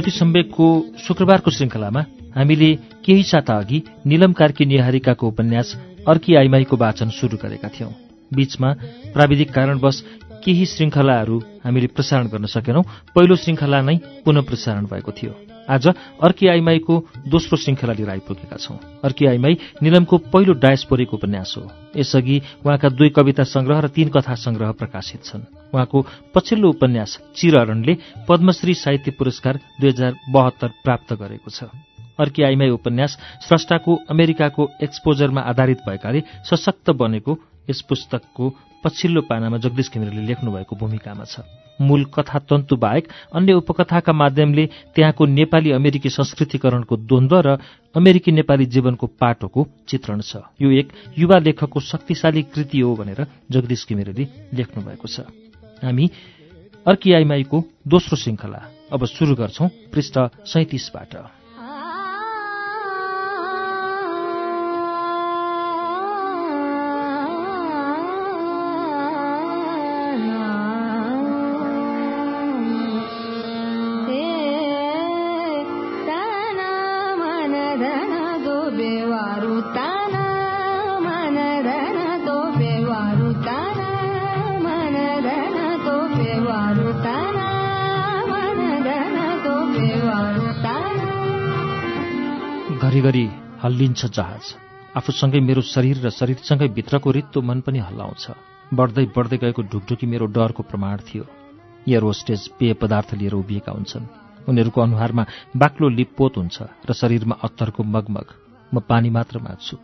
श्रुति सम्वेकको शुक्रबारको श्रृङ्खलामा हामीले केही साता अघि निलम कार्की निहारिकाको उपन्यास अर्की आइमाईको वाचन शुरू गरेका थियौं। बीचमा प्राविधिक कारणवश केही श्रृङ्खलाहरू हामीले प्रसारण गर्न सकेनौं। पहिलो श्रृङ्खला नै पुनः प्रसारण भएको थियो। आज अर्की आइमाईको दोस्रो श्रृङ्खला लिएर आइपुगेका छौं। अर्की आइमाई निलमको पहिलो डायस्पोरिक उपन्यास हो। यसअघि उहाँका दुई कविता संग्रह र तीन कथा संग्रह प्रकाशित छन्। उहाँको पछिल्लो उपन्यास चिरहरणले पद्मश्री साहित्य पुरस्कार दुई हजार बहत्तर प्राप्त गरेको छ। अर्की आइमाई उपन्यास स्रष्टाको अमेरिकाको एक्सपोजरमा आधारित भएकाले सशक्त बनेको यस पुस्तकको पछिल्लो पानामा जगदीश घिमिरेले लेख्नुभएको भूमिकामा छ। मूल कथा तन्तु बाहेक अन्य उपकथाका माध्यमले त्यहाँको नेपाली अमेरिकी संस्कृतिकरणको द्वन्द्व र अमेरिकी नेपाली जीवनको पाटोको चित्रण छ। यो एक युवा लेखकको शक्तिशाली कृति हो भनेर जगदीश घिमिरेले लेख्नुभएको छ। हामी अर्की आइमाईको दोस्रो श्रृङ्खला अब सुरु गर्छौं पृष्ठ सैतिसबाट। हल्लिन्छ जहाज। आफूसँगै मेरो शरीर र शरीरसँगै भित्रको रित्तो मन पनि हल्लाउँछ। बढ्दै बढ्दै गएको ढुकढुकी मेरो डरको प्रमाण थियो। एयर होस्टेज पेय पदार्थ लिएर उभिएका हुन्छन्। उनीहरूको अनुहारमा बाक्लो लिपपोत हुन्छ र शरीरमा अत्तरको मगमग। म पानी मात्र माग्छु।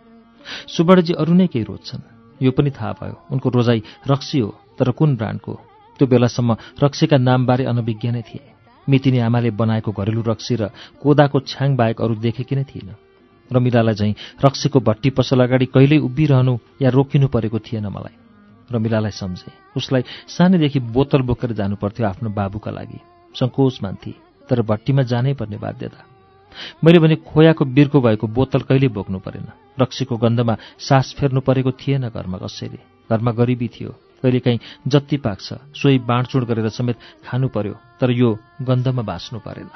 सुवर्णजी अरू नै केही रोज्छन्। यो पनि थाहा भयो। उनको रोजाई रक्सी हो तर कुन ब्रान्डको? त्यो बेलासम्म रक्सीका नामबारे अनभिज्ञ नै थिए। मितिनी आमाले बनाएको घरेलु रक्सी र कोदाको छ्याङ बाहेक अरू देखेकी नै थिइन। रमिलालाई झैँ रक्सीको भट्टी पसल अगाडि कहिल्यै उभिरहनु या रोकिनु परेको थिएन मलाई। रमिलालाई सम्झे। उसलाई सानैदेखि बोतल बोकेर जानुपर्थ्यो आफ्नो बाबुका लागि। सङ्कोच मान्थे तर भट्टीमा जानै पर्ने बाध्यता। मैले भने खोयाको बिर्को भएको बोतल कहिल्यै बोक्नु परेन। रक्सीको गन्धमा सास फेर्नु परेको थिएन घरमा कसैले। घरमा गरिबी थियो। कहिलेकाहीँ जति पाक्छ सोही बाँडचुँड गरेर समेत खानु पर्यो तर यो गन्धमा बाँच्नु परेन।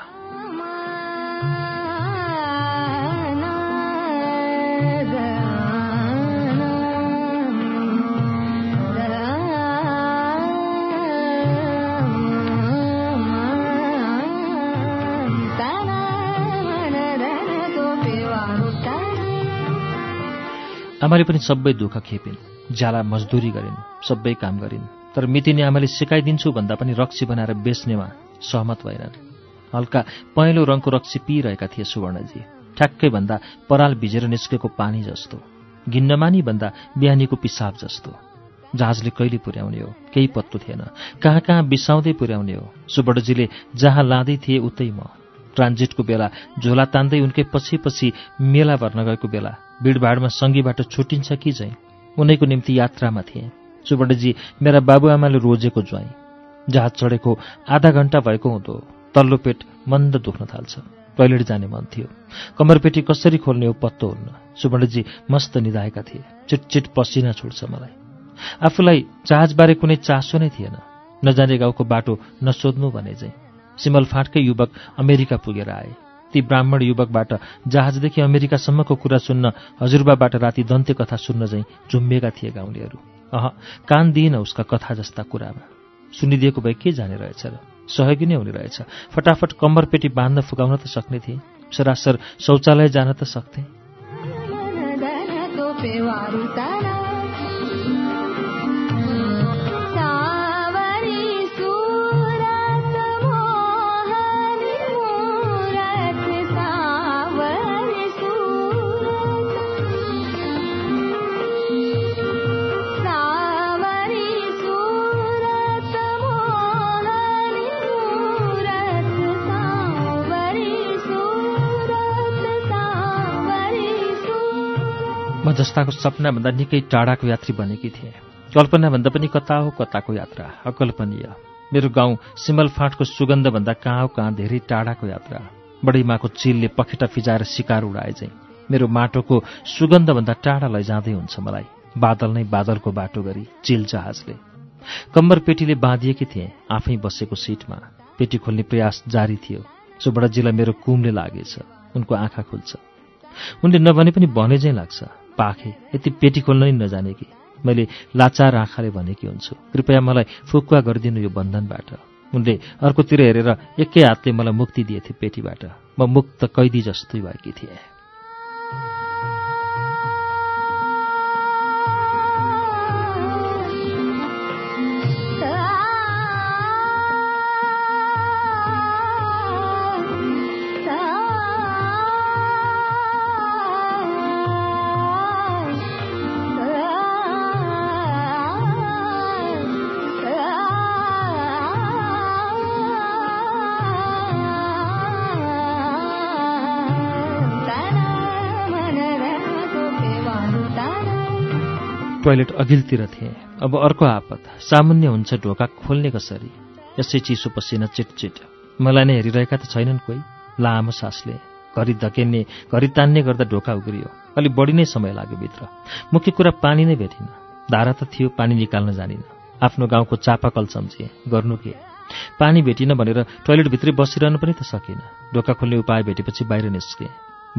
आमाले पनि सबै दुःख खेपिन् ज्याला मजदुरी गरिन् सबै काम गरिन्। तर मितिनी आमाले सिकाइदिन्छु भन्दा पनि रक्सी बनाएर बेच्नेमा सहमत भएनन्। हल्का पहेँलो रङको रक्सी पिइरहेका थिए सुवर्णजी। ठ्याक्कै भन्दा पराल भिजेर निस्केको पानी जस्तो घिन्नमानी भन्दा बिहानीको पिसाब जस्तो। जहाजले कहिले पुर्याउने हो केही पत्तो थिएन। कहाँ कहाँ बिसाउँदै पुर्याउने हो? सुवर्णजीले जहाँ लाँदै थिए उतै म। ट्रान्जिटको बेला झोला तान्दै उनकै पछि पछि मेला भर्न गएको बेला भिडभाडमा सङ्गीबाट छुटिन्छ कि झैँ? उनैको निम्ति यात्रामा थिए। सुवर्णजी मेरा बाबुआमाले रोजेको ज्वाइँ। जहाज चढेको आधा घण्टा भएको हुँदो तल्लो पेट मन्द दुख्न थाल्छ। टोइलेट जाने मन थियो। कमरपेटी कसरी खोल्ने हो पत्तो हुन्न सुवर्णजी मस्त निधाएका थिए। चिटचिट पसिना छुट्छ मलाई। आफूलाई जहाजबारे कुनै चासो नै थिएन। नजाने गाउँको बाटो नसोध्नु भने चाहिँ सिमल फाँटकै युवक अमेरिका पुगेर आए। ती ब्राह्मण युवकबाट जहाजदेखि अमेरिकासम्मको कुरा सुन्न हजुरबाबाट राति दन्त्य कथा सुन्न चाहिँ झुम्बिएका थिए गाउँलेहरू। अह कान दिइन उसका कथा जस्ता कुरामा। सुनिदिएको भए के जाने रहेछ र? सहयोगी नै हुने रहेछ। फटाफट कम्बरपेटी बाँध्न फुकाउन त सक्ने थिए। सरासर शौचालय जान त सक्थे। जस्ताको सपनाभन्दा निकै टाढाको यात्री बनेकी थिएँ। कल्पनाभन्दा पनि कता हो कताको यात्रा? अकल्पनीय। मेरो गाउँ सिमलफाँटको सुगन्धभन्दा कहाँ हो कहाँ धेरै टाढाको यात्रा? बडीमाको चिलले पखेटा फिजाएर शिकार उडाए चाहिँ मेरो माटोको सुगन्धभन्दा टाढा लैजाँदै हुन्छ मलाई। बादल नै बादलको बाटो गरी चिल जहाजले। कम्बर पेटीले बाँधिएकी थिएँ आफै बसेको सिटमा। पेटी खोल्ने प्रयास जारी थियो। सुबडाजीलाई मेरो कुमले लागेछ। उनको आँखा खुल्छ। उनले नभने पनि भने चाहिँ लाग्छ। पाखे। यति पेटी खोल्न नजाने कि? मैले लाचार आँखाले भनेकी हुन्छु। कृपया मलाई फुकुवा गरिदिनु यो बन्धनबाट। उनले अर्कोतिर हेरेर एकै हातले मलाई मुक्ति दिएथे पेटीबाट। म मुक्त कैदी जस्तै भएकी थिएँ। टोयलेट अघिल्तिर थिएँ। अब अर्को आपत सामान्य हुन्छ ढोका खोल्ने कसरी? यसै चिसो पसिना चिटचिट। मलाई नै हेरिरहेका त छैनन् कोही। लामो सासले घरि धकेन्ने घरि तान्ने गर्दा ढोका उग्रियो। अलिक बढी नै समय लाग्यो भित्र। मुख्य कुरा पानी नै भेटिन। धारा त थियो पानी निकाल्न जानिन। आफ्नो गाउँको चापाकल सम्झिए। गर्नु के? पानी भेटिन भनेर टोयलेटभित्रै बसिरहनु पनि त सकिनँ। ढोका खोल्ने उपाय भेटेपछि बाहिर निस्केँ।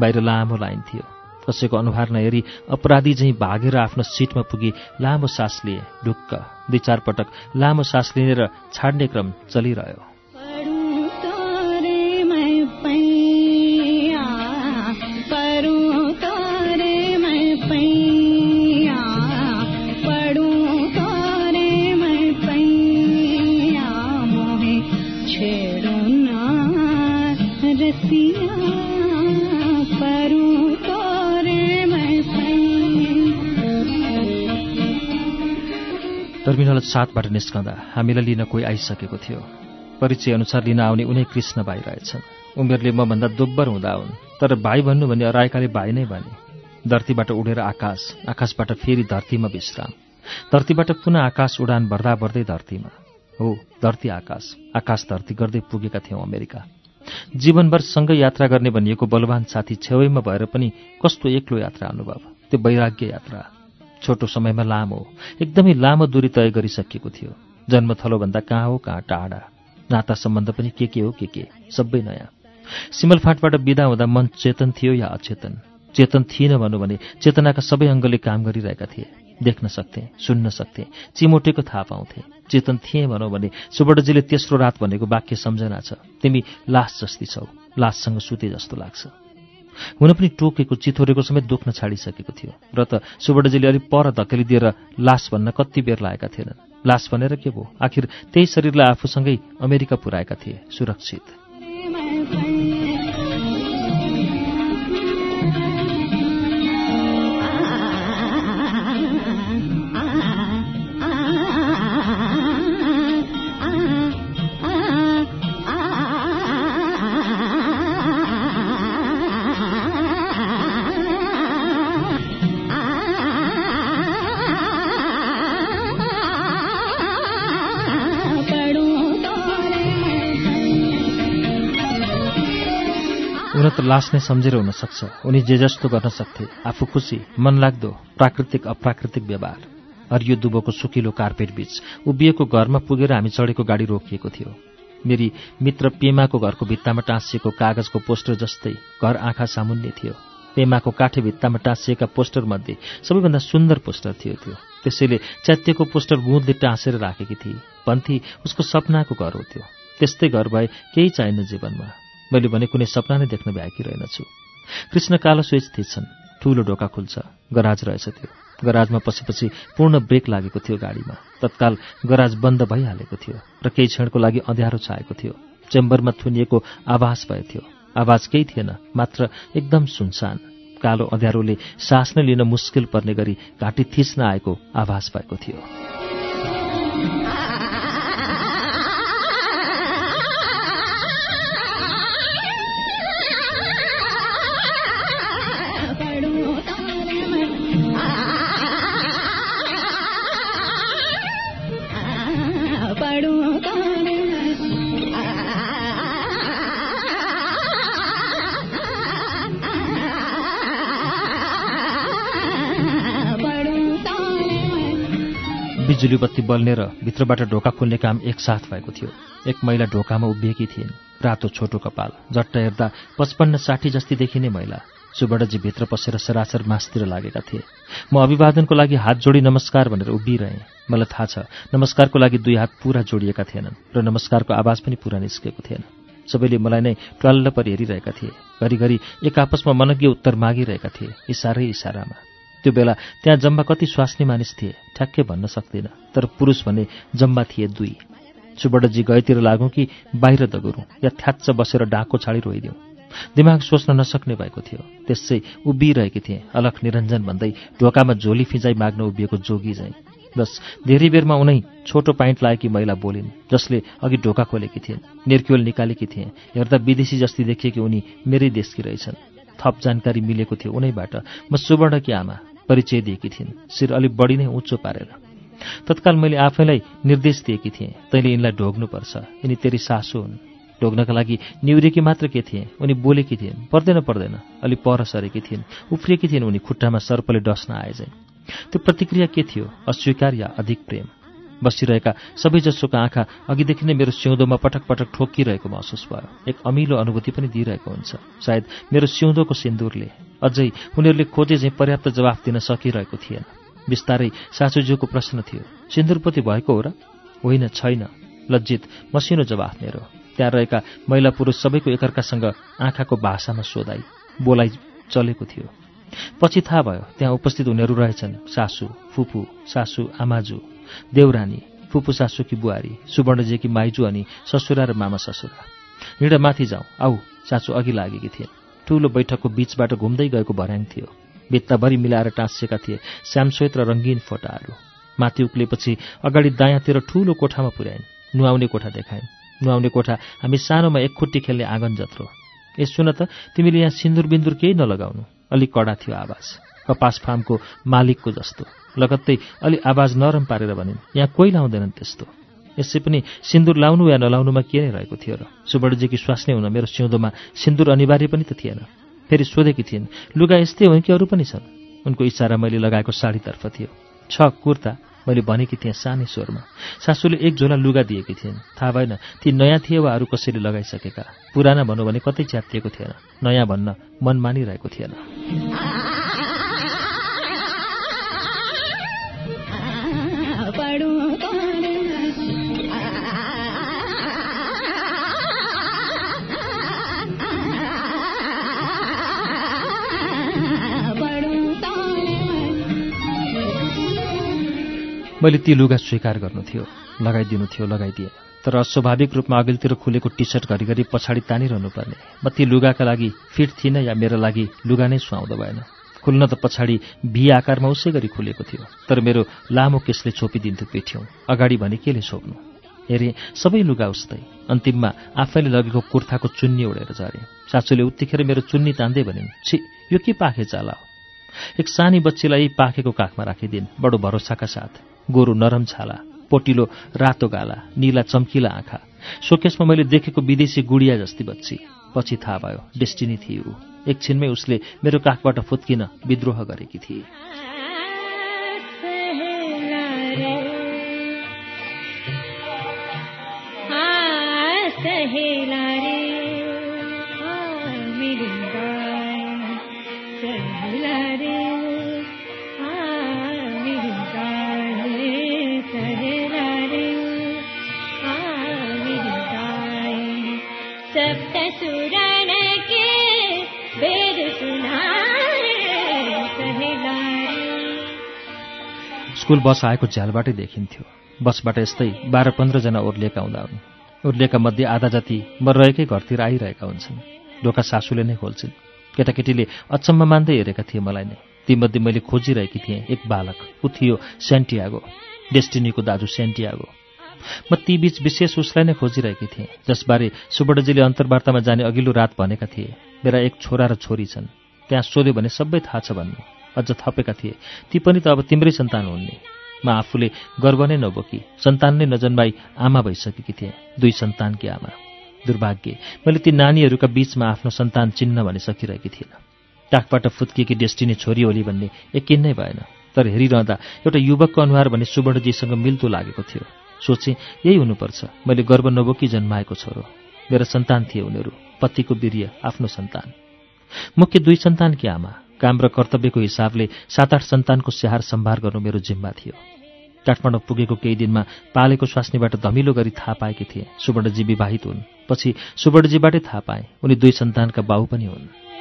बाहिर लामो लाइन थियो। कसैको अनुहार नहेरी अपराधी झैँ भागेर आफ्नो सिटमा पुगी लामो सास लिए। ढुक्क। दुई चार पटक लामो सास लिने र छाड्ने क्रम चलिरह्यो। टर्मिनल सातबाट निस्कँदा हामीलाई लिन कोही आइसकेको थियो। परिचय अनुसार लिन आउने उनै कृष्ण भाइ रहेछन्। उमेरले मभन्दा दोब्बर हुँदा हुन् तर भाइ भन्नु भने अराएकाले भाइ नै भने। धरतीबाट उडेर आकाश आकाशबाट फेरि धरतीमा विश्राम। धरतीबाट पुनः आकाश उडान भर्दा भर्दै धरतीमा। हो धरती आकाश। आकाश धरती गर्दै पुगेका थियौँ अमेरिका। जीवनभर सँगै यात्रा गर्ने भनिएको बलवान साथी छेउैमा भएर पनि कस्तो एक्लो यात्रा अनुभव। त्यो वैराग्य यात्रा। छोटो समयमा लामो एकदमै लामो दूरी तय गरिसकिएको थियो। जन्मथलोभन्दा कहाँ हो कहाँ टाढा? नाता सम्बन्ध पनि के के हो के के? सबै नयाँ। सिमलफाटबाट बिदा हुँदा मन चेतन थियो या अचेतन? चेतन थिएन भनौँ भने चेतनाका सबै अङ्गले काम गरिरहेका थिए। देख्न सक्थे सुन्न सक्थे चिमोटेको थाहा पाउँथे। चेतन थिएँ भनौँ भने सुवर्णजीले तेस्रो रात भनेको वाक्य सम्झना छ। तिमी लास जस्ती छौ। लाससँग सुते जस्तो लाग्छ। हुन पनि टोकेको चिथोरेको समेत दुख्न छाडिसकेको थियो। र त सुवर्णजीले अलिक पर धकेलिदिएर लास भन्न कति बेर लागेका थिएनन्। लास भनेर के भयो? आखिर त्यही शरीरलाई आफूसँगै अमेरिका पुर्याएका थिए सुरक्षित। लास नै सम्झेर हुन सक्छ उनी जे जस्तो गर्न सक्थे। आफू खुसी मन लाग्दो प्राकृतिक अप्राकृतिक व्यवहार। हरियो दुबोको सुकिलो कार्पेट बीच उभिएको घरमा पुगेर हामी चढेको गाडी रोकिएको थियो। मेरी मित्र पेमाको घरको भित्तामा टाँसिएको कागजको पोस्टर जस्तै घर आँखा सामुन्ने थियो। पेमाको काठे भित्तामा टाँसिएका पोस्टर मध्ये सबैभन्दा सुन्दर पोस्टर थियो त्यो। त्यसैले च्यातिएको पोस्टर गुँदले टाँसेर राखेकी थिए भन्थे उसको सपनाको घर हो त्यो। त्यस्तै घर भए केही चाहिन्न जीवनमा। मैले भने कुनै सपना नै देख्न भ्याएकी रहेनछु। कृष्ण कालो स्विच थिच्छन्। ठूलो ढोका खुल्छ। गराज रहेछ त्यो। गराजमा पसेपछि पूर्ण ब्रेक लागेको थियो गाडीमा। तत्काल गराज बन्द भइहालेको थियो र केही क्षणको लागि अँध्यारो छाएको थियो। चेम्बरमा थुनिएको आवाज भए थियो। आवाज केही थिएन मात्र एकदम सुनसान। कालो अँध्यारोले सास नै लिन मुस्किल पर्ने गरी घाँटी थिच्न आएको आवाज भएको थियो। बिजुली बत्ती बल्ने र भित्रबाट ढोका खोल्ने काम एकसाथ भएको थियो। एक महिला ढोकामा उभिएकी थिइन्। रातो छोटो कपाल झट्ट हेर्दा पचपन्न साठी जस्ती देखिने महिला सुबडजी भित्र पसेर सरासर मासतिर लागेका थिए। म अभिवादनको लागि हात जोडी नमस्कार भनेर उभिरहेँ। मलाई थाहा छ नमस्कारको लागि दुई हात पुरा जोडिएका थिएनन् र नमस्कारको आवाज पनि पुरा निस्केको थिएन। सबैले मलाई नै ट्वाल्ल पर हेरिरहेका थिए। घरिघरि एक आपसमा मनज्ञ उत्तर मागिरहेका थिए इसारै इसारामा। त्यो बेला त्यहाँ जम्मा कति स्वास्नी मानिस थिए ठ्याक्कै भन्न सक्दिनँ। तर पुरुष भने जम्मा थिए दुई। सुबडजी गएतिर लागौँ कि बाहिर दगुरौँ या थ्याच्च बसेर डाँको छाडी रोइदिउँ। दिमाग सोच्न नसक्ने भएको थियो। त्यसै उभिरहेकी थिएँ अलख निरञ्जन भन्दै ढोकामा झोली फिजाइ माग्न उभिएको जोगी झैँ। बस धेरै बेरमा उनै छोटो पाइन्ट लागेकी महिला बोलिन् जसले अघि ढोका खोलेकी थिइन् निर्क्योल निकालेकी थिएँ हेर्दा विदेशी जस्ती देखिएकी उनी मेरै देशकी रहेछन्। थप जानकारी मिलेको थियो उनैबाट। म सुवर्णकी आमा। परिचय दिएकी थिइन्। शिर अलिक बढी नै उच्चो पारेर। तत्काल मैले आफैलाई निर्देश दिएकी थिएँ। तैँले यिनलाई ढोग्नुपर्छ। यिनी तेरी सासु हुन्। ढोग्नका लागि निउरेकी मात्र के थिए? उनी बोलेकी थिइन्। पर्दैन पर्दैन। अलि पर सरेकी थिइन्। उफ्रिएकी थिइन् उनी खुट्टामा सर्पले डस्न आए चाहिँ त्यो प्रतिक्रिया के थियो? अस्वीकार या अधिक प्रेम? बसिरहेका सबैजसोका आँखा अघिदेखि नै मेरो सिउँदोमा पटक पटक ठोकिरहेको महसुस भयो। एक अमिलो अनुभूति पनि दिइरहेको हुन्छ। सायद मेरो सिउँदोको सिन्दुरले अझै उनीहरूले खोजे चाहिँ पर्याप्त जवाफ दिन सकिरहेको थिएन। बिस्तारै सासूज्यूको प्रश्न थियो सिन्दुरपति भएको हो र? होइन छैन। लज्जित मसिनो जवाफ मेरो। त्यहाँ रहेका महिला पुरुष सबैको एकअर्कासँग आँखाको भाषामा सोधाई बोलाइ चलेको थियो। पछि थाहा भयो त्यहाँ उपस्थित उनीहरू रहेछन् सासू फुपू सासू आमाजू। देउरानी फुपू सासूकी बुहारी सुवर्णजेकी माइजू अनि ससुरा र मामा ससुरा। हिँड माथि जाउँ आऊ सासू अघि लागेकी थिए। ठूलो बैठकको बीचबाट घुम्दै गएको भर्याङ थियो। भित्ताभरि मिलाएर टाँसिएका थिए श्यामश्वेत र रङ्गीन फोटाहरू। माथि उक्लेपछि अगाडि दायाँतिर ठूलो कोठामा पुर्याइन्। नुहाउने कोठा देखाइन्। नुहाउने कोठा हामी सानोमा एक खुट्टी खेल्ने आँगन जत्रो। ए सुन त तिमीले यहाँ सिन्दुर बिन्दुर केही नलगाउनु। अलिक कडा थियो आवाज। कपास फार्मको मालिकको जस्तो। लगत्तै अलि आवाज नरम पारेर भनिन् यहाँ कोही लाउँदैनन् त्यस्तो। यसै पनि सिन्दुर लाउनु या नलाउनुमा के नै रहेको थियो र? सुवर्णजीकी स्वास्नी हुन मेरो सिउँदोमा सिन्दुर अनिवार्य पनि त थिएन। फेरि सोधेकी थिइन् लुगा यस्तै हो कि अरू पनि छन्? उनको इसारा मैले लगाएको साडीतर्फ थियो। छ कुर्ता। मैले भनेकी थिएँ सानै स्वरमा। सासूले एक झोला लुगा दिएकी थिइन्। थाहा भएन ती नयाँ थिए वा अरू कसैले लगाइसकेका। पुराना भनौँ भने कतै च्यातिएको थिएन। नयाँ भन्न मन मानिरहेको थिएन। मैले ती लुगा स्वीकार गर्नु थियो। लगाइदिनु थियो लगाइदिएँ। तर अस्वाभाविक रूपमा अघिल्तिर खुलेको टी सर्ट घरिघरि पछाडि तानिरहनु पर्ने म ती लुगाका लागि फिट थिइनँ या मेरा लागि लुगा नै सुहाउँदो भएन। खुल्न त पछाडि भी आकारमा उसै गरी खुलेको थियो। तर मेरो लामो केसले छोपिदिन्थ्यो पेठ्यौँ। अगाडि भने केले छोप्नु हेरेँ सबै लुगा उस्तै। अन्तिममा आफैले लगेको कुर्ताको चुन्नी उडेर झरेँ। सासूले उत्तिखेर मेरो चुन्नी तान्दै भनिन् छि यो के पाखे चाला हो? एक सानी बच्चीलाई पाखेको काखमा राखिदिन्। बडो भरोसाका साथ। गोरु नरम छाला पोटिलो रातो गाला निला चम्किला आँखा। सोकेसमा मैले देखेको विदेशी गुडिया जस्ती बच्ची। पछि थाहा भयो डेस्टिनी थिए ऊ। एकछिनमै उसले मेरो काखबाट फुत्किन विद्रोह गरेकी थिए। स्कुल बस आएको झ्यालबाटै देखिन्थ्यो। बसबाट यस्तै बाह्र पन्ध्रजना ओर्लिएका हुँदा हुन् ओर्लिएका मध्ये आधा जति म रहेकै घरतिर आइरहेका हुन्छन्। ढोका सासूले नै खोल्छिन्। केटाकेटीले अचम्म मान्दै हेरेका थिए मलाई नै। तीमध्ये मैले खोजिरहेकी थिएँ एक बालक। ऊ थियो सेन्टियागो। डेस्टिनीको दाजु सेन्टियागो। म ती बीच विशेष उसलाई नै खोजिरहेकी थिएँ। जसबारे सुवर्णजीले अन्तर्वार्तामा जाने अघिल्लो रात भनेका थिए। मेरा एक छोरा र छोरी छन्। त्यहाँ सोध्यो भने सबै थाहा छ भन्नु। अझ थपेका थिए। ती पनि त अब तिम्रै सन्तान हुन् नि म आफूले गर्व नै नबोकी सन्तान नै नजन्माई आमा भइसकेकी थिएँ दुई सन्तानकी आमा। दुर्भाग्य मैले ती नानीहरूका बीचमा आफ्नो सन्तान चिन्न भनिसकिरहेकी थिइनँ टाकबाट फुत्किएकी डेस्टिनी छोरी होली भन्ने यकिन नै भएन। तर हेरिरहँदा एउटा युवकको अनुहार भने सुवर्णजीसँग मिल्दो लागेको थियो। सोचे यही हुनुपर्छ। मैले गर्व नबोकी जन्माएको छोरो। मेरा सन्तान थिए उनीहरू। पतिको वीर्य आफ्नो सन्तान। मुख्य दुई सन्तानकी आमा। काम र कर्तव्यको हिसाबले सात आठ सन्तानको स्याहार सम्भार गर्नु मेरो जिम्मा थियो। काठमाडौँ पुगेको केही दिनमा पालेको स्वास्नीबाट धमिलो गरी थाहा पाएकी थिए। सुवर्णजी विवाहित हुन्। पछि सुवर्णजीबाटै थाहा पाए। उनी दुई सन्तानका बाउ पनि हुन्।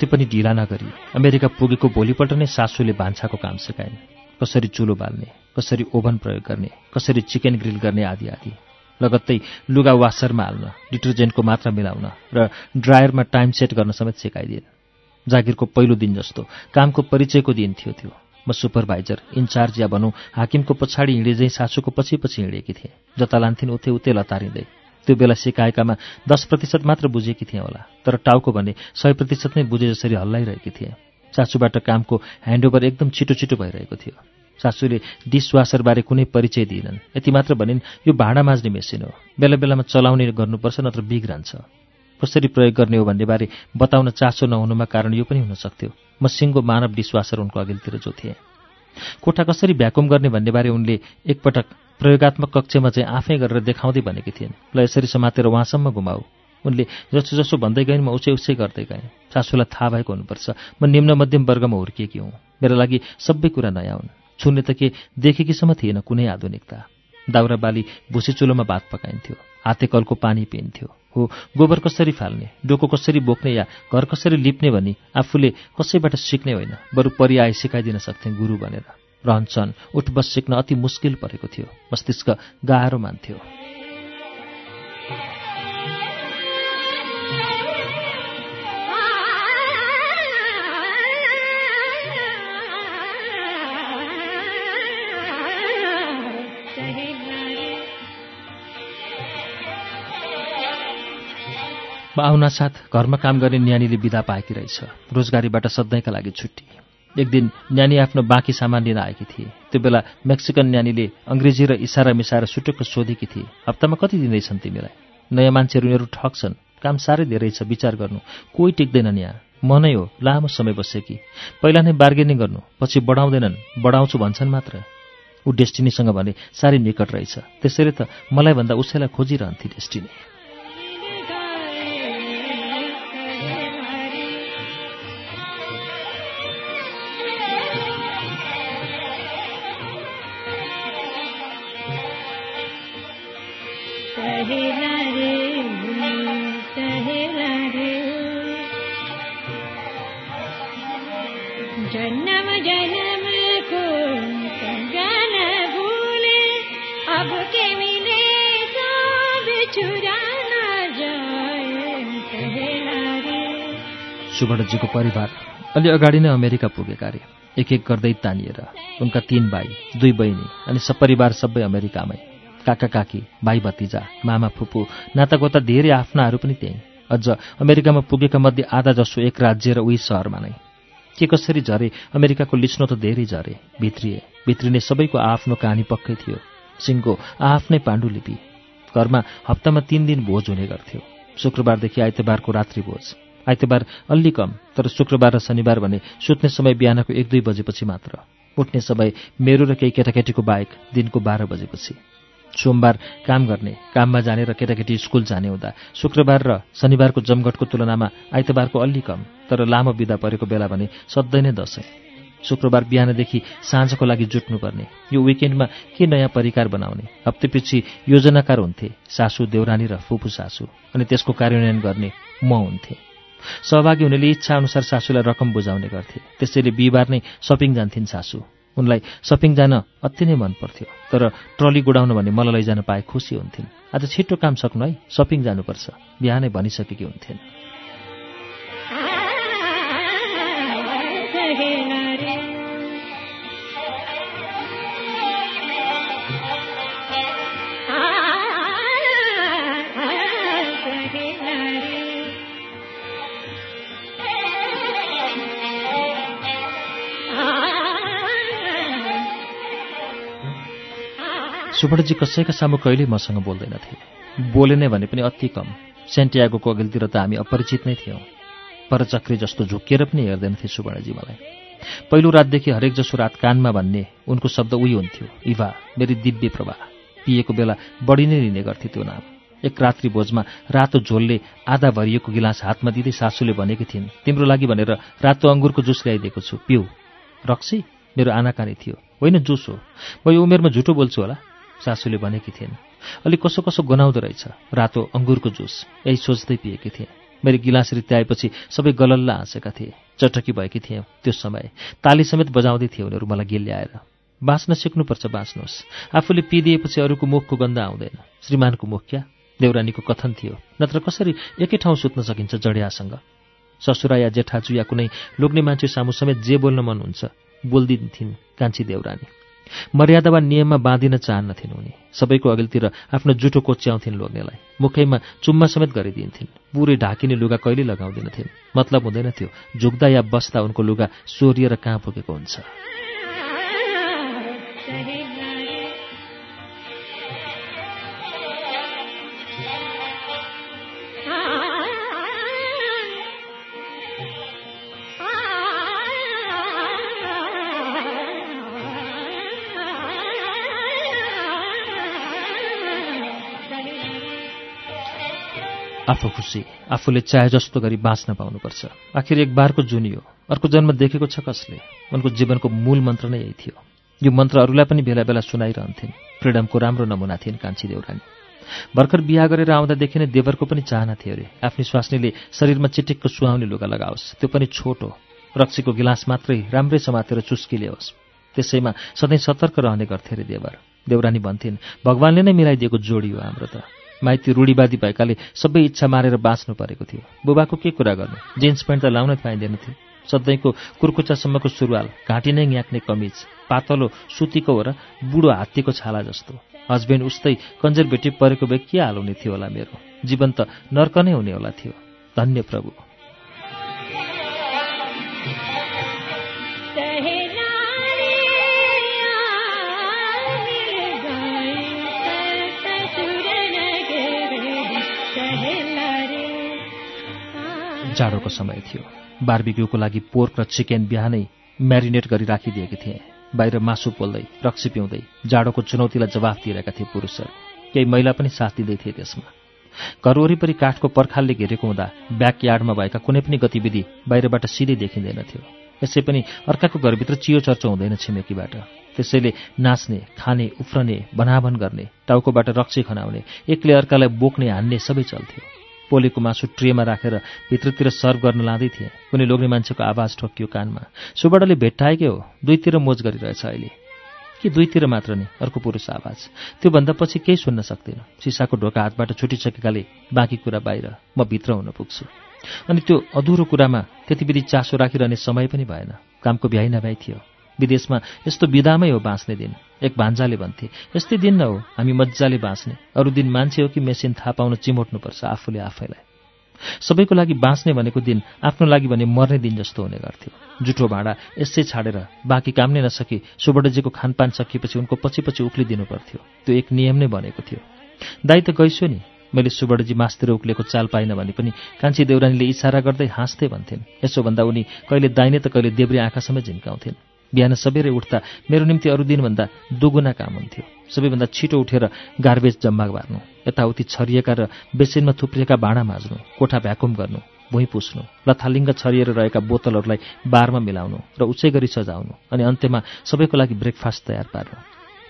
कति पनि ढिला नगरी अमेरिका पुगेको भोलिपल्ट नै सासूले भान्साको काम सिकाइन् कसरी चुलो बाल्ने कसरी ओभन प्रयोग गर्ने कसरी चिकन ग्रिल गर्ने आदि आदि। लगत्तै लुगा वासरमा हाल्न डिटर्जेन्टको मात्रा मिलाउन र ड्रायरमा टाइम सेट गर्न समेत सिकाइदिए। जागिरको पहिलो दिन जस्तो कामको परिचयको दिन थियो त्यो। म सुपरभाइजर इन्चार्ज या भनौँ हाकिमको पछाडि हिँडे चाहिँ सासूको पछि पछि हिँडेकी थिएँ। जता लान्थिन् उतै उतै लतारिँदै। त्यो बेला सिकाएकामा दस प्रतिशत मात्र बुझेकी थिएँ होला तर टाउको भने सय प्रतिशत नै बुझे जसरी हल्लाइरहेकी थिएँ। सासूबाट कामको ह्यान्डओभर एकदम छिटो छिटो भइरहेको थियो। सासूले डिसवासरबारे कुनै परिचय दिएनन्। यति मात्र भनिन् यो भाँडा माझ्ने मेसिन हो। बेला बेलामा चलाउने गर्नुपर्छ नत्र बिग्रन्छ। कसरी प्रयोग गर्ने हो भन्ने बारे बताउन चासो नहुनुमा कारण यो पनि हुन सक्थ्यो। म सिङ्गो मानव डिसवासर उनको अघिल्तिर जो कोठा कसरी भ्याकुम गर्ने भन्ने बारे उनले एकपटक प्रयोगत्मक कक्षमा चाहिँ आफै गरेर देखाउँदै भनेकी थिइन्। ल यसरी समातेर उहाँसम्म घुमाऊ। उनले जसो जसो भन्दै गइन् म उसै उसै गर्दै गएँ। सासूलाई थाहा भएको हुनुपर्छ। म निम्न मध्यम वर्गमा हुर्किएकी हुँ। मेरो लागि सबै कुरा नयाँ हुन्। छुन्ने त के देखेकीसम्म थिएन कुनै आधुनिकता। दाउरा बाली भुसी चुलोमा भात पकाइन्थ्यो। हाते कलको पानी पिइन्थ्यो। हो गोबर कसरी फाल्ने डोको कसरी बोक्ने या घर कसरी लिप्ने भनी आफूले कसैबाट सिक्ने होइन बरु परिआए सिकाइदिन सक्थे गुरु भनेर। रहन्छन् उठबस सिक्न अति मुस्किल परेको थियो मस्तिष्क गाह्रो मान्थ्यो। आउनासाथ घरमा काम गर्ने न्यानीले विदा पाएकी रहेछ। रोजगारीबाट सधैँका लागि छुट्टी। एक दिन न्यानी आफ्नो बाँकी सामान लिन आएकी थिए। त्यो बेला मेक्सिकन न्यानीले अङ्ग्रेजी र इसारा मिसाएर सुटुक्क सोधेकी थिए हप्तामा कति दिँदैछन् तिमीलाई? नयाँ मान्छेहरू उनीहरू ठग्छन्। काम साह्रै धेरै छ विचार गर्नु। कोही टिक्दैनन् यहाँ। म नै हो लामो समय बसेकी। पहिला नै बार्गेनिङ गर्नु पछि बढाउँदैनन्। बढाउँछु भन्छन् मात्र। ऊ डेस्टिनीसँग भने साह्रै निकट रहेछ। त्यसैले त मलाई भन्दा उसैलाई खोजिरहन्थे डेस्टिनी। सुवर्णजीको परिवार अलि अगाडि नै अमेरिका पुगेका अरे एक एक गर्दै तानिएर उनका तीन भाइ दुई बहिनी अनि सपरिवार सबै अमेरिकामै। काका काकी भाइ भतिजा मामा फुपू नातागोता धेरै आफ्नाहरू पनि त्यहीँ। अझ अमेरिकामा पुगेका मध्ये आधा जसो एक राज्य र उही सहरमा नै। के कसरी झरे अमेरिकाको लिच्नो त धेरै झरे। भित्रिए भित्रिने सबैको आफ्नो कहानी पक्कै थियो। सिंहको आफ्नै पाण्डुलिपि घरमा हप्तामा तिन दिन भोज हुने गर्थ्यो। शुक्रबारदेखि आइतबारको रात्रि भोज। आइतबार अलि कम तर शुक्रबार र शनिबार भने सुत्ने समय बिहानको एक दुई बजेपछि मात्र। उठ्ने समय मेरो र केही केटाकेटीको बाहेक दिनको बाह्र बजेपछि। सोमबार काम गर्ने काममा जाने र केटाकेटी स्कुल जाने हुँदा शुक्रबार र शनिबारको जमघटको तुलनामा आइतबारको अलि कम तर लामो बिदा परेको बेला भने सधैँ नै दसैँ। शुक्रबार बिहानदेखि साँझको लागि जुट्नुपर्ने यो विकेन्डमा के नयाँ परिकार बनाउने? हप्तेपछि योजनाकार हुन्थे सासू देउरानी र फुपू सासू अनि त्यसको कार्यान्वयन गर्ने म हुन्थे। सहभागी हुनेले इच्छा अनुसार सासूलाई रकम बुझाउने गर्थे। त्यसैले बिहिबार नै सपिङ जान्थिन् सासू। उनलाई सपिङ जान अति नै मन पर्थ्यो। तर ट्रली गुडाउन भने मलाई लैजान पाए खुसी हुन्थिन्। आज छिटो काम सक्नु है सपिङ जानुपर्छ। बिहानै भनिसकेकी हुन्थिन्। सुबडजी कसैका सामु कहिल्यै मसँग बोल्दैनथे। बोले नै भने पनि अति कम। सेन्टियागोको अघिल्तिर त हामी अपरिचित नै थियौँ। परचक्री जस्तो झुक्किएर पनि हेर्दैनथे सुवर्णजी मलाई। पहिलो रातदेखि हरेक जसो रात कानमा भन्ने उनको शब्द उही हुन्थ्यो। इभा मेरी दिव्य प्रभा पिएको बेला बढी नै लिने गर्थे त्यो नाम। एक रात्रि भोजमा रातो झोलले आधा भरिएको गिलास हातमा दिँदै सासूले भनेकी थिइन् तिम्रो लागि भनेर रातो अङ्गुरको जुस ल्याइदिएको छु। पिउ। रक्सी मेरो आनाकानी थियो। होइन जुस। हो म यो उमेरमा झुटो बोल्छु होला। सासूले भनेकी थिइन् अलिक कसो कसो गनाउँदो रहेछ रातो अङ्गुरको जुस यही सोच्दै पिएकी थिएँ। मेरो गिलास रित्याएपछि सबै गलल्ला हाँसेका थिए चटकी भएकी थिएँ त्यो समय। ताली समेत बजाउँदै थिए उनीहरू मलाई गिल्याएर बाँच्न सिक्नुपर्छ बाँच्नुहोस्। आफूले पिदिएपछि अरूको मुखको गन्ध आउँदैन। श्रीमानको मुख क्या? देउरानीको कथन थियो। नत्र कसरी एकै ठाउँ सुत्न सकिन्छ जडियासँग? ससुरा या जेठाजु या कुनै लोग्ने मान्छे सामु समेत जे बोल्न मन हुन्छ बोल्दिन्थिन् कान्छी देउरानी। मर्यादा वा नियममा बाँधिन चाहन्नथिन् उनी। सबैको अघिल्तिर आफ्नो जुठो कोच्याउँथिन् लोग्नेलाई। मुखैमा चुम्मा समेत गरिदिन्थिन्। पुरै ढाकिने लुगा कहिले लगाउँदैनथिन् मतलब हुँदैन थियो झुक्दा या बस्दा उनको लुगा सोरिएर कहाँ पुगेको हुन्छ। आफू खुसी आफूले चाहे जस्तो गरी बाँच्न पाउनुपर्छ। आखिर एक बारको जुनी हो। अर्को जन्म देखेको छ कसले? उनको जीवनको मूल मन्त्र नै यही थियो। यो मन्त्र अरूलाई पनि बेला बेला सुनाइरहन्थिन्। फ्रिडमको राम्रो नमुना थिइन् कान्छी देउरानी। भर्खर बिहा गरेर आउँदादेखि नै देवरको पनि चाहना थियो अरे। आफ्नी स्वास्नीले शरीरमा चिटिक्क सुहाउने लुगा लगाओस्। त्यो पनि छोटो। रक्सीको गिलास मात्रै राम्रै समातेर चुस्की ल्याओस् त्यसैमा सधैँ सतर्क रहने गर्थे अरे देवर। देउरानी भन्थिन् भगवान्ले नै मिलाइदिएको जोडी हो हाम्रो त। माइती रूढीवादी भएकाले सबै इच्छा मारेर बाँच्नु परेको थियो। बुबाको के कुरा गर्नु? जिन्स पेन्ट त लाउनै पाइँदैन थियो। सधैँको कुर्कुच्चासम्मको सुरुवाल घाँटी नै याक्ने कमिज पातलो सुतीको र बुढो हात्तीको छाला जस्तो। हस्बेन्ड उस्तै कन्जर भेटी परेको भए के हाल हुने थियो होला मेरो? जीवन त नर्क नै हुने होला थियो। धन्य प्रभु। जाडोको समय थियो। बार्बिक्यूको लागि पोर्क र चिकन बिहानै म्यारिनेट गरी राखिदिएकी थिएँ। बाहिर मासु पोल्दै रक्सी पिउँदै जाडोको चुनौतीलाई जवाफ दिइरहेका थिए पुरुषहरू केही महिला पनि साथ दिँदै थिए त्यसमा। घर वरिपरि काठको पर्खालले घेरेको हुँदा ब्याकयार्डमा भएका कुनै पनि गतिविधि बाहिरबाट सिधै देखिँदैनथ्यो यसै पनि अर्काको घरभित्र चियो चर्चो हुँदैन छिमेकीबाट। त्यसैले नाच्ने खाने उफ्रने बनाभन गर्ने टाउकोबाट रक्सी खनाउने एकले अर्कालाई बोक्ने हान्ने सबै चल्थ्यो। पोलेको मासु ट्रेमा राखेर भित्रतिर सर्भ गर्न लाँदै थिएँ। कुनै लोग्ने मान्छेको आवाज ठोकियो कानमा। सुबाडाले भेट्टाएकै हो दुईतिर मोज गरिरहेछ अहिले। कि दुईतिर मात्र नि अर्को पुरुष आवाज। त्योभन्दा पछि केही सुन्न सक्दिनँ। सिसाको ढोका हातबाट छुटिसकेकाले बाँकी कुरा बाहिर म भित्र हुन पुग्छु। अनि त्यो अधुरो कुरामा त्यति चासो राखिरहने समय पनि भएन। कामको भ्याइ नभ्याइ थियो। विदेशमा यस्तो विधामै हो बाँच्ने दिन। एक भान्जाले भन्थे यस्तै दिन न हो हामी मजाले बाँच्ने। अरू दिन मान्छे हो कि मेसिन थाहा पाउन चिमोट्नुपर्छ आफूले आफैलाई। सबैको लागि बाँच्ने भनेको दिन आफ्नो लागि भने मर्ने दिन जस्तो हुने गर्थ्यो। जुठो भाँडा यसै छाडेर बाँकी काम नै नसकी सुबडजीको खानपान सकिएपछि उनको पछि पछि उक्लिदिनु पर्थ्यो त्यो एक नियम नै बनेको थियो। दाइ त गइसो नि। मैले सुबडजी मासतिर उक्लेको चाल पाइनँ भने पनि कान्छी देउरानीले इसारा गर्दै हाँस्दै भन्थिन्। यसो भन्दा उनी कहिले दाइने त कहिले देब्रे आँखासम्म झिन्काउँथिन्। बिहान सबेरै उठ्दा मेरो निम्ति अरू दिनभन्दा दुगुना काम हुन्थ्यो। सबैभन्दा छिटो उठेर गार्बेज जम्मा पार्नु यताउति छरिएका र बेसिनमा थुप्रिएका भाँडा माझ्नु कोठा भ्याकुम गर्नु भुइँ पुस्नु लथालिङ्ग छरिएर रहेका बोतलहरूलाई बारमा मिलाउनु र उचै गरी सजाउनु अनि अन्त्यमा सबैको लागि ब्रेकफास्ट तयार पार्नु।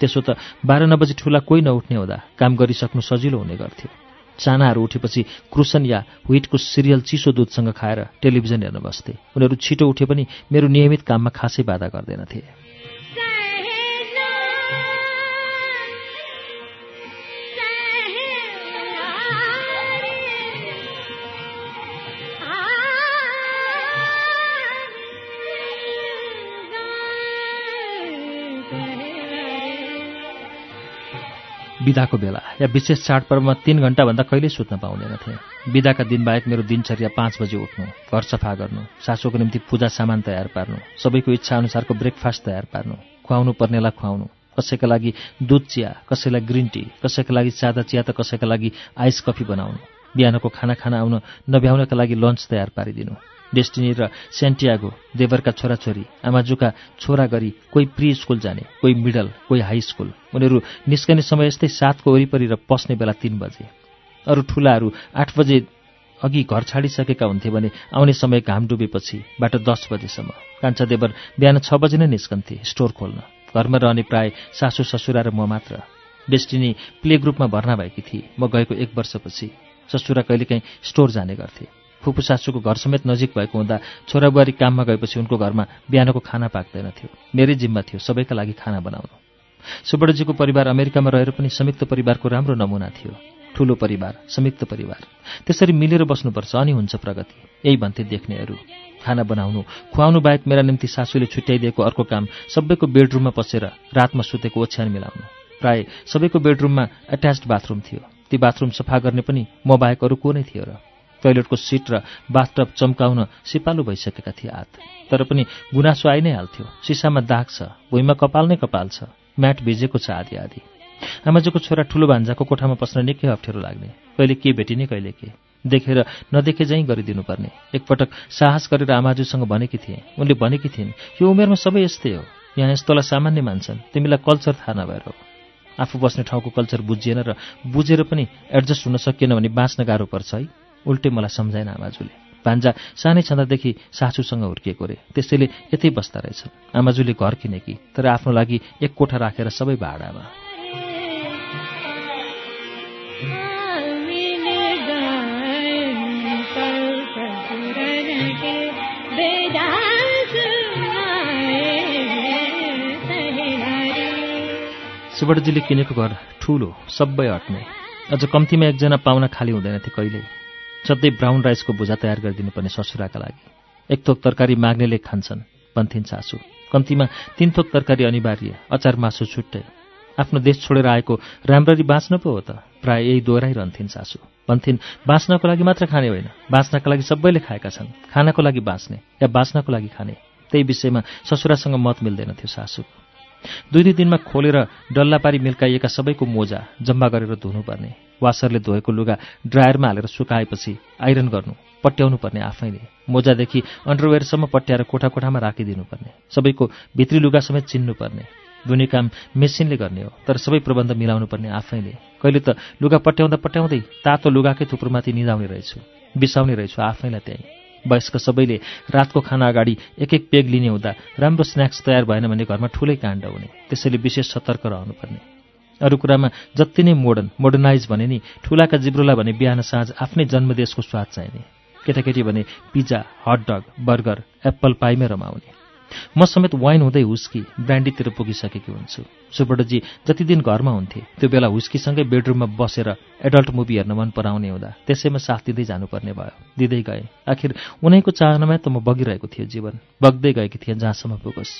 त्यसो त बाह्र नौ बजी ठुला कोही नउठ्ने हुँदा काम गरिसक्नु सजिलो हुने गर्थ्यो। चानाहरू उठेपछि क्रुसन या ह्विटको सिरियल चिसो दुधसँग खाएर टेलिभिजन हेर्न बस्थे। उनीहरू छिटो उठे पनि मेरो नियमित काममा खासै बाधा गर्दैनथे। विदाको बेला या विशेष चाडपर्वमा तीन घन्टाभन्दा कहिल्यै सुत्न पाउँदैनथे विदाका दिनबाहेक मेरो दिनचर्या पाँच बजे उठ्नु घर सफा गर्नु सासूको निम्ति पूजा सामान तयार पार्नु सबैको इच्छा अनुसारको ब्रेकफास्ट तयार पार्नु खुवाउनु पर्नेलाई खुवाउनु कसैका लागि दुध चिया कसैलाई ग्रिन टी कसैका लागि सादा चिया त कसैका लागि आइस कफी बनाउनु बिहानको खाना खाना आउन नभ्याउनका लागि लन्च तयार पारिदिनु। डेस्टिनी र सेन्टियागो देवरका छोराछोरी आमाजुका छोरा गरी कोही प्री स्कुल जाने कोही मिडल कोही हाई स्कुल। उनीहरू निस्कने समय यस्तै सातको वरिपरि र पस्ने बेला तीन बजे। अरू ठुलाहरू आठ बजे अघि घर छाडिसकेका हुन्थे भने आउने समय घाम डुबेपछि बाट दस बजेसम्म। कान्छा देवर बिहान छ बजे नै निस्कन्थे स्टोर खोल्न। घरमा रहने प्राय सासू ससुरा र म मात्र। डेस्टिनी प्ले ग्रुपमा भर्ना भएकी थिए। म गएको एक वर्षपछि। ससुरा कहिलेकाहीँ स्टोर जाने गर्थे। फुपू सासूको घर समेत नजिक भएको हुँदा छोरा बुहारी काममा गएपछि उनको घरमा बिहानको खाना पाक्दैनथ्यो। मेरै जिम्मा थियो सबैका लागि खाना बनाउनु। सुबडजीको परिवार अमेरिकामा रहेर पनि संयुक्त परिवारको राम्रो नमुना थियो। ठूलो परिवार संयुक्त परिवार। त्यसरी मिलेर बस्नुपर्छ अनि हुन्छ प्रगति। यही भन्थे देख्नेहरू। खाना बनाउनु खुवाउनु बाहेक मेरा निम्ति सासूले छुट्याइदिएको अर्को काम सबैको बेडरुममा पसेर रातमा सुतेको ओछ्यान मिलाउनु। प्राय सबैको बेडरुममा एट्याच्ड बाथरुम थियो। ती बाथरुम सफा गर्ने पनि म बाहेक अरू को नै थियो र। टोइलेटको सिट र बाथटब चम्काउन सिपालु भइसकेका थिए हात। तर पनि गुनासो आइ नै हाल्थ्यो। सिसामा दाग छ भुइँमा कपाल नै कपाल छ। म्याट भिजेको छ आदि आदि आमाजुको छोरा ठुलो भान्जाको कोठामा पस्न निकै अप्ठ्यारो लाग्ने। कहिले के भेटिने कहिले के। देखेर नदेखे झैँ गरिदिनुपर्ने। एकपटक साहस गरेर आमाजुसँग भनेकी थिएँ। उनले भनेकी थिइन् यो उमेरमा सबै यस्तै हो। यहाँ यस्तोलाई सामान्य मान्छन्। तिमीलाई कल्चर थाहा नभएर आफू बस्ने ठाउँको कल्चर बुझिएन र बुझेर पनि एडजस्ट हुन सकिएन भने बाँच्न गाह्रो पर्छ है। उल्टे मलाई सम्झाएन आमाजुले। भान्जा सानै छँदादेखि सासूसँग हुर्किएको रे। त्यसैले यतै बस्दा रहेछ। आमाजुले घर किनेकी तर आफ्नो लागि एक कोठा राखेर सबै भाडामा सुबडजीले किनेको घर ठुलो सबै अट्ने। अझ कम्तीमा एकजना पाहुना खाली हुँदैनथे कहिल्यै सधैँ ब्राउन राइसको भुजा तयार गरिदिनुपर्ने ससुराका लागि। एक थोक तरकारी माग्नेले खान्छन् भन्थिन् सासु। कम्तीमा तीन थोक तरकारी अनिवार्य अचार मासु छुट्टै। आफ्नो देश छोडेर आएको राम्ररी बाँच्न पो हो त। प्राय यही दोहोऱ्याइरहन्थिन् सासु। भन्थिन् बाँच्नको लागि मात्र खाने होइन। बाँच्नका लागि सबैले खाएका छन्। खानको लागि बाँच्ने या बाँच्नको लागि खाने। त्यही विषयमा ससुरासँग मत मिल्दैन थियो सासुको दुई दुई दिनमा खोलेर डल्ला पारी मिल्काइएका सबैको मोजा जम्मा गरेर धुनुपर्ने। वासरले धोएको लुगा ड्रायरमा हालेर सुकाएपछि आइरन गर्नु पट्याउनु पर्ने आफैले। मोजादेखि अन्डरवेयरसम्म पट्याएर कोठा कोठामा राखिदिनुपर्ने। सबैको भित्री लुगा समेत चिन्नुपर्ने। दुने काम मेसिनले गर्ने हो तर सबै प्रबन्ध मिलाउनु पर्ने आफैले। कहिले त लुगा पट्याउँदा पट्याउँदै तातो लुगाकै थुप्रोमाथि निजाउने रहेछु बिसाउने रहेछु आफैलाई त्यहीँ। वयस्क सबैले रातको खाना अगाडि एक एक पेग लिने हुँदा राम्रो स्न्याक्स तयार भएन भने घरमा ठुलै काण्ड हुने। त्यसैले विशेष सतर्क रहनुपर्ने। अरू कुरामा जति नै मोडर्न मोडर्नाइज भने नि ठुलाका जिब्रोलाई भने बिहान साँझ आफ्नै जन्मदेशको स्वाद चाहिने। केटाकेटी भने pizza hot dog burger apple पाइमै रमाउने। म समेत वाइन हुँदै हुस्की ब्रान्डीतिर पुगिसकेकी हुन्छु। सुब्रतजी जति दिन घरमा हुन्थे त्यो बेला हुस्कीसँगै बेडरुममा बसेर एडल्ट मुभी हेर्न मन पराउने हुँदा त्यसैमा साथ दिँदै जानुपर्ने भयो। दिँदै गएँ। आखिर उनैको चाहनामा त म बगिरहेको थिएँ जीवन। बग्दै गएकी थिएँ जहाँसम्म पुगोस्।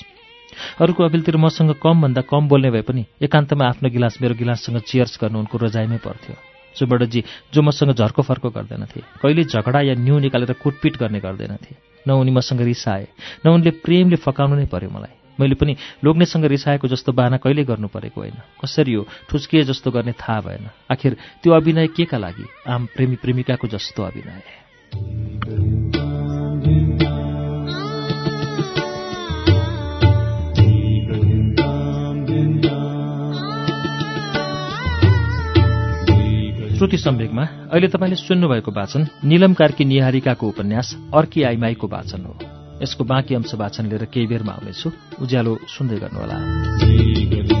अरूको अपिलतिर मसँग कमभन्दा कम बोल्ने भए पनि एकान्तमा आफ्नो गिलास मेरो गिलाससँग चियर्स गर्नु उनको रजाइमै पर्थ्यो। सुब्रतजी जो मसँग झर्को फर्को गर्दैनथे कहिले झगडा या न्यु निकालेर कुटपिट गर्ने गर्दैनथे। न उनी मसँग रिसाए। न उनले प्रेमले फकाउनु नै पर्यो मलाई। मैले पनि लोग्नेसँग रिसाएको जस्तो बाना कहिल्यै गर्नु परेको होइन। कसरी हो? ठुस्किए जस्तो गर्ने थाहा भएन। आखिर त्यो अभिनय के का लागि? आम प्रेमी प्रेमिकाको जस्तो अभिनय। श्रुति सम्वेकमा अहिले तपाईँले सुन्नुभएको वाचन निलम कार्की निहारिकाको उपन्यास अर्की आइमाईको वाचन हो। यसको बाँकी अंश वाचन लिएर केही बेरमा आउनेछु। उज्यालो सुन्दै गर्नुहोला।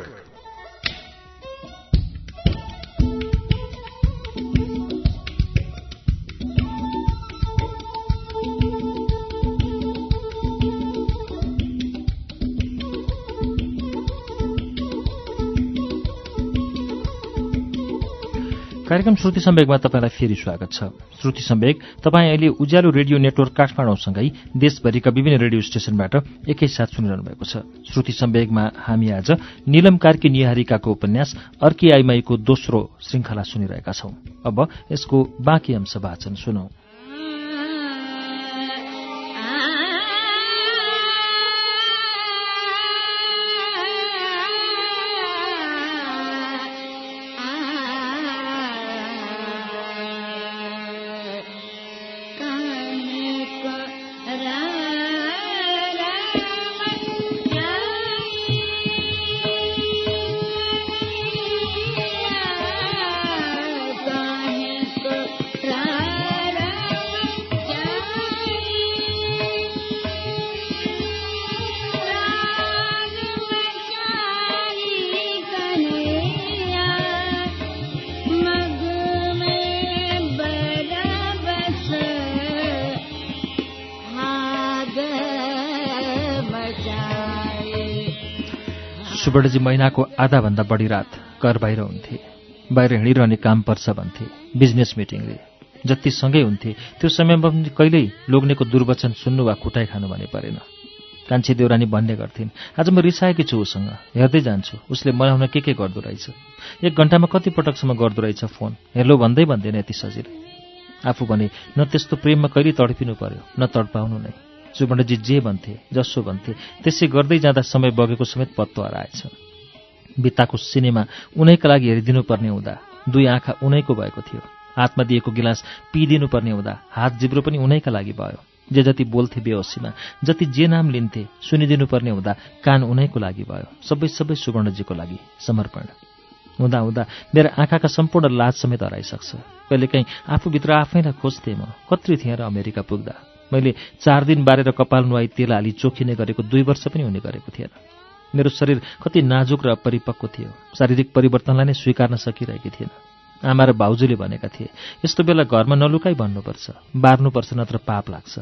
कार्यक्रम श्रुति सम्वेकमा तपाईँलाई फेरि स्वागत छ। श्रुति सम्वेक तपाईँ अहिले उज्यालो रेडियो नेटवर्क काठमाडौँसँगै देशभरिका विभिन्न रेडियो स्टेशनबाट एकैसाथ सुनिरहनु भएको छ। श्रुति सम्वेकमा हामी आज निलम कार्की निहारिकाको उपन्यास अर्की आइमाईको दोस्रो श्रृङ्खला सुनिरहेका छौं। अब यसको बाँकी अंश वाचन सुनौ। सुवर्णजी महिनाको आधाभन्दा बढी रात घर बाहिर हुन्थे। बाहिर हिँडिरहने काम पर्छ भन्थे बिजनेस मिटिङले जति सँगै हुन्थे त्यो समयमा पनि कहिल्यै लोग्नेको दुर्वचन सुन्नु वा कुटाइ खानु भने परेन। कान्छी देउरानी भन्ने गर्थिन् आज म रिसाएकी छु उसँग हेर्दै जान्छु उसले मनाउन के के गर्दो रहेछ। एक घन्टामा कति पटकसम्म गर्दो रहेछ फोन? हेर्लो भन्दै भन्दैन यति सजिलै। आफू भने न त्यस्तो प्रेममा कहिले तडपिनु पर्यो न तडपाउनु नै। सुवर्णजी जे भन्थे जसो भन्थे त्यसै गर्दै जाँदा समय बगेको समेत पत्तो हराएछ। बित्ताको सिनेमा उनैका लागि हेरिदिनुपर्ने हुँदा दुई आँखा उनैको भएको थियो। हातमा दिएको गिलास पिइदिनुपर्ने हुँदा हात जिब्रो पनि उनैका लागि भयो। जे जति बोल्थे बेहोसीमा जति जे नाम लिन्थे सुनिदिनुपर्ने हुँदा कान उनैको लागि भयो। सबै सबै सुवर्णजीको लागि समर्पण। हुँदा हुँदा मेरा आँखाका सम्पूर्ण लाज समेत हराइसक्छ। कहिलेकाहीँ आफूभित्र आफैलाई खोज्थेँ म। कत्री थिएँ र अमेरिका पुग्दा। मैले चार दिन बारेर कपाल नुहाई तेल हाली चोखिने गरेको दुई वर्ष पनि हुने गरेको थिएन। मेरो शरीर कति नाजुक र परिपक्व थियो। शारीरिक परिवर्तनलाई नै स्वीकार्न सकिरहेकी थिएन। आमा र भाउजूले भनेका थिए यस्तो बेला घरमा नलुकाई भन्नुपर्छ। बार्नुपर्छ नत्र पाप लाग्छ।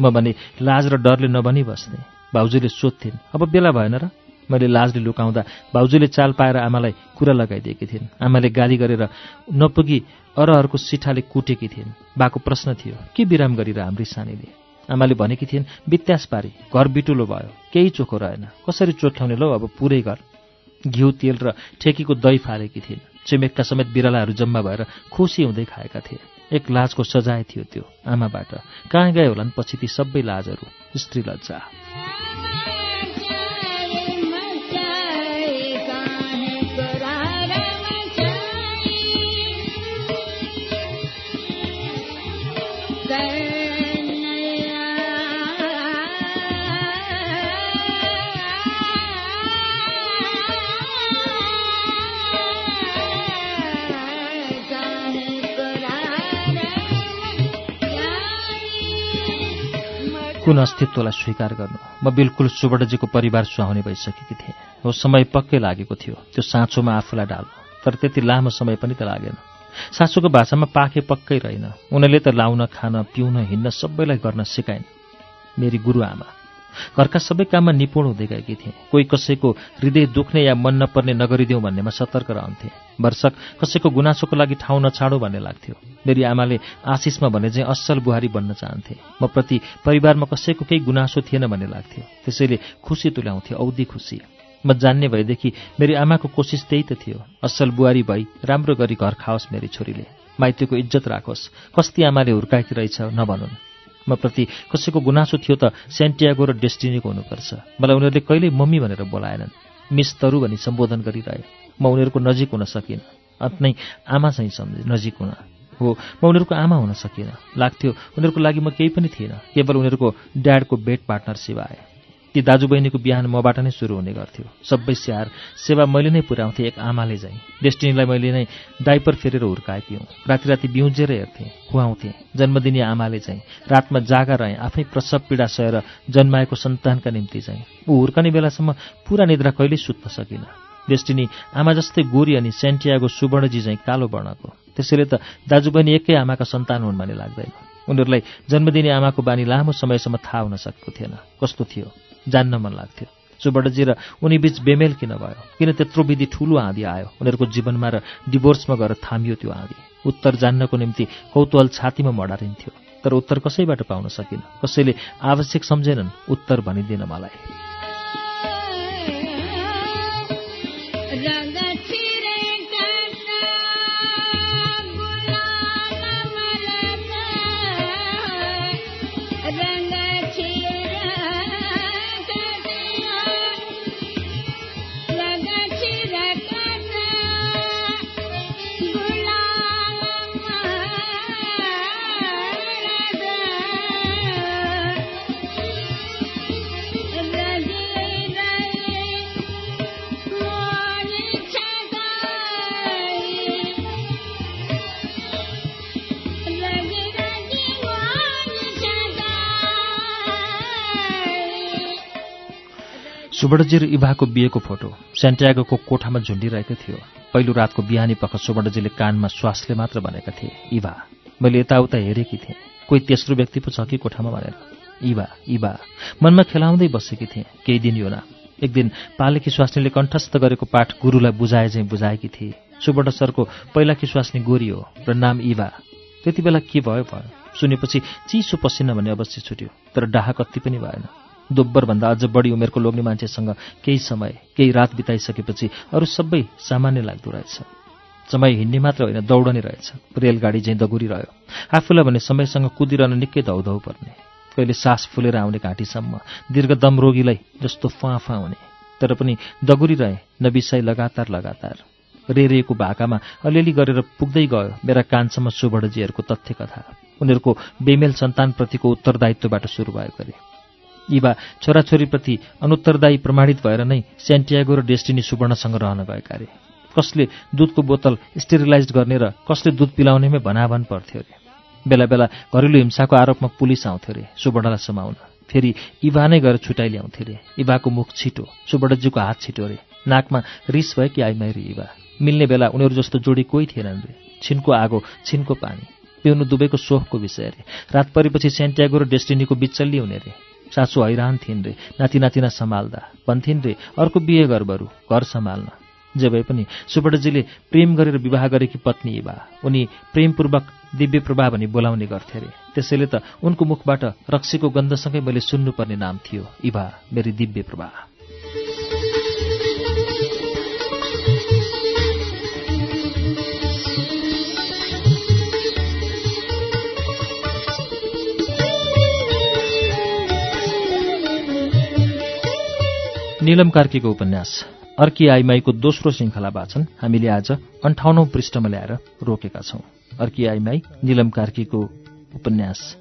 म भने लाज र डरले नभनी बस्ने। भाउजूले सोध्थिन् अब बेला भएन र? मैले लाजले लुकाउँदा भाउजूले चाल पाएर आमालाई कुरा लगाइदिएकी थिइन्। आमाले गाली गरेर नपुगी अरहरूको सिठाले कुटेकी थिइन्। बाको प्रश्न थियो के विराम गरेर हाम्री सानीले? आमाले भनेकी थिइन् वित्यास पारी घर बिटुलो भयो केही चोखो रहेन। कसरी चोख्याउने लौ अब पुरै घर? घिउ तेल र ठेकीको दही फालेकी थिइन्। छिमेकका समेत बिरालाहरू जम्मा भएर खुसी हुँदै खाएका थिए। एक लाजको सजाय थियो त्यो आमाबाट। कहाँ गए होलान्? पछि ती सबै लाजहरू स्त्री लज्जा। कुन अस्तित्वलाई स्वीकार गर्नु? म बिल्कुल सुवर्णजीको परिवार सुहाउने भइसकेकी थिएँ। हो समय पक्कै लागेको थियो। त्यो साँचोमा आफूलाई डाल्नु तर त्यति लामो समय पनि त लागेन। सासूको भाषामा पाखे पक्कै रहेन। उनीहरूले त लाउन खान पिउन हिँड्न सबैलाई गर्न सिकाइन्। मेरी गुरुआमा घरका सबै काममा निपुण हुँदै गएकी थिएँ। कोही कसैको हृदय दुख्ने या मन नपर्ने नगरिदेऊ भन्नेमा सतर्क रहन्थे। वर्षक कसैको गुनासोको लागि ठाउँ नछाडो भन्ने लाग्थ्यो। मेरी आमाले आशिषमा भने चाहिँ असल बुहारी बन्न चाहन्थे। म प्रति परिवारमा कसैको केही गुनासो थिएन भन्ने लाग्थ्यो। त्यसैले खुसी तुल्याउँथे औधी खुसी। म जान्ने भएदेखि मेरी आमाको कोसिस त्यही त थियो। असल बुहारी भई राम्रो गरी घर खाओस् मेरी छोरीले। माइतीको इज्जत राखोस्। कस्ती आमाले हुर्काएकी रहेछ नभनुन्। म प्रति कसैको गुनासो थियो त सेन्टियागो र डेस्टिनीको हुनुपर्छ। मलाई उनीहरूले कहिल्यै मम्मी भनेर बोलाएनन्। मिस तरु भनी सम्बोधन गरिरहे। म उनीहरूको नजिक हुन सकिनँ। अन्त नै आमा चाहिँ सम्झे नजिक हुन। हो म उनीहरूको आमा हुन सकिनँ। लाग्थ्यो उनीहरूको लागि म केही पनि थिएन। केवल उनीहरूको ड्याडको बेड पार्टनर सिवाए ती दाजुबहिनीको बिहान मबाट नै सुरु हुने गर्थ्यो। सबै स्याहार सेवा मैले नै पुर्याउँथेँ एक आमाले चाहिँ डेस्टिनीलाई मैले नै डाइपर फेरेर हुर्काएकी हुँ। राति राति बिउजेर हेर्थेँ खुवाउँथेँ जन्मदिने आमाले चाहिँ रातमा जागा रहेँ आफै प्रसव पीडा सहेर जन्माएको सन्तानका निम्ति चाहिँ ऊ हुर्कने बेलासम्म पुरा निद्रा कहिल्यै सुत्न सकिनँ। डेस्टिनी आमा जस्तै गोरी अनि सेन्टियागो सुवर्णजी चाहिँ कालो वर्णको। त्यसैले त दाजुबहिनी एकै आमाका सन्तान हुन् भन्ने लाग्दैन। उनीहरूलाई जन्मदिने आमाको बानी लामो समयसम्म थाहा हुन सकेको थिएन। कस्तो थियो? जान्न मन लाग्थ्यो। सुबडजी र उनी बीच बेमेल किन भयो? किन त्यत्रो विधि ठूलो आँधी आयो? उनीहरूको जीवनमा र डिभोर्समा गएर थामियो त्यो आँधी। उत्तर जान्नको निम्ति कौतूहल छातीमा मडारिन्थ्यो तर उत्तर कसैबाट पाउन सकिन? कसैले आवश्यक सम्झेनन्? उत्तर भनिदिन मलाई। सुवर्णजी र इभाको बिहेको फोटो सेन्ट्यागोको कोठामा झुन्डिरहेको थियो। पहिलो रातको बिहानी पख सुवर्णजीले कानमा श्वासले मात्र भनेका थिए इभा मैले यताउता हेरेकी थिएँ। कोही तेस्रो व्यक्ति पो छ कि कोठामा भनेर? इभा इभा मनमा खेलाउँदै बसेकी थिएँ। केही दिन यो नाम एक दिन पालेकी स्वास्नीले कण्ठस्थ गरेको पाठ गुरुलाई बुझाए चाहिँ बुझाएकी थिए। सुवर्ण सरको पहिलाकी स्वास्नी गोरी हो र नाम इभा। त्यति बेला के भयो भयो सुनेपछि चिसो पसिना भन्ने अवश्य छुट्यो तर डाहा कति पनि भएन। दोब्बरभन्दा अझ बढी उमेरको लोग्ने मान्छेसँग केही समय केही रात बिताइसकेपछि अरू सबै सामान्य लाग्दो रहेछ। समय हिँड्ने मात्र होइन दौडने रहेछ। रेलगाडी चाहिँ दगुरिरह्यो। आफूलाई भने समयसँग कुदिरहन निकै धौधौ पर्ने। कहिले सास फुलेर आउने घाँटीसम्म दीर्घदम रोगीलाई जस्तो फाँफा हुने। तर पनि दगुरिरहे नबिसाई लगातार लगातार। रेरेको भाकामा अलिअलि गरेर पुग्दै गयो मेरा कानसम्म सुवर्णजीहरूको तथ्य कथा उनीहरूको बेमेल सन्तानप्रतिको उत्तरदायित्वबाट सुरु भयो गरे इवा छोराछोरीप्रति अनुत्तरदायी प्रमाणित भएर नै सेन्टियागो र डेस्टिनी सुवर्णसँग रहन गएका अरे कसले दुधको बोतल स्टेरिलाइज गर्ने र कसले दुध पिलाउनेमै भनाभन पर्थ्यो अरे बेला बेला घरेलु हिंसाको आरोपमा पुलिस आउँथ्यो अरे सुवर्णलाई समाउन। फेरि इभा नै गएर छुटाइ ल्याउँथे अरे इभाको मुख छिटो सुवर्णजीको हात छिटो अरे नाकमा रिस भयो कि आइमाइरी इभा मिल्ने बेला उनीहरू जस्तो जोडी कोही थिएनन् रे। छिनको आगो छिनको पानी पिउनु दुवैको सोखको विषय अरे रात परेपछि सेन्ट्यागो र डेस्टिनीको बिचल्ली हुने रे। सासु हैरान थिइन् रे। नाति नातिना सम्हाल्दा। भन्थिन् रे अर्को बिहे गर बरु घर सम्हाल्न। जे भए पनि सुवर्णजीले प्रेम गरेर विवाह गरेकी पत्नी इभा उनी प्रेमपूर्वक दिव्य प्रभा भनी बोलाउने गर्थे अरे त्यसैले त उनको मुखबाट रक्सीको गन्धसँगै मैले सुन्नुपर्ने नाम थियो। इभा मेरी दिव्य प्रभा निलम कार्कीको उपन्यास अर्की आइमाईको दोस्रो श्रृङ्खला वाचन हामीले आज अन्ठाउनौ पृष्ठमा ल्याएर रोकेका छौं। अर्की आइमाई निलम कार्कीको उपन्यास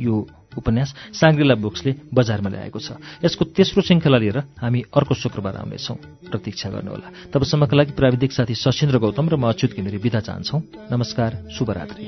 यो उपन्यास साङ्ग्रिला बुक्सले बजारमा ल्याएको छ। यसको तेस्रो श्रृङ्खला लिएर हामी अर्को शुक्रबार आउनेछौं। प्रतीक्षा गर्नुहोला। तबसम्मका लागि प्राविधिक साथी सशिन्द्र गौतम र म अच्युत घिमिरी विदा चाहन्छौ। नमस्कार शुभरात्री।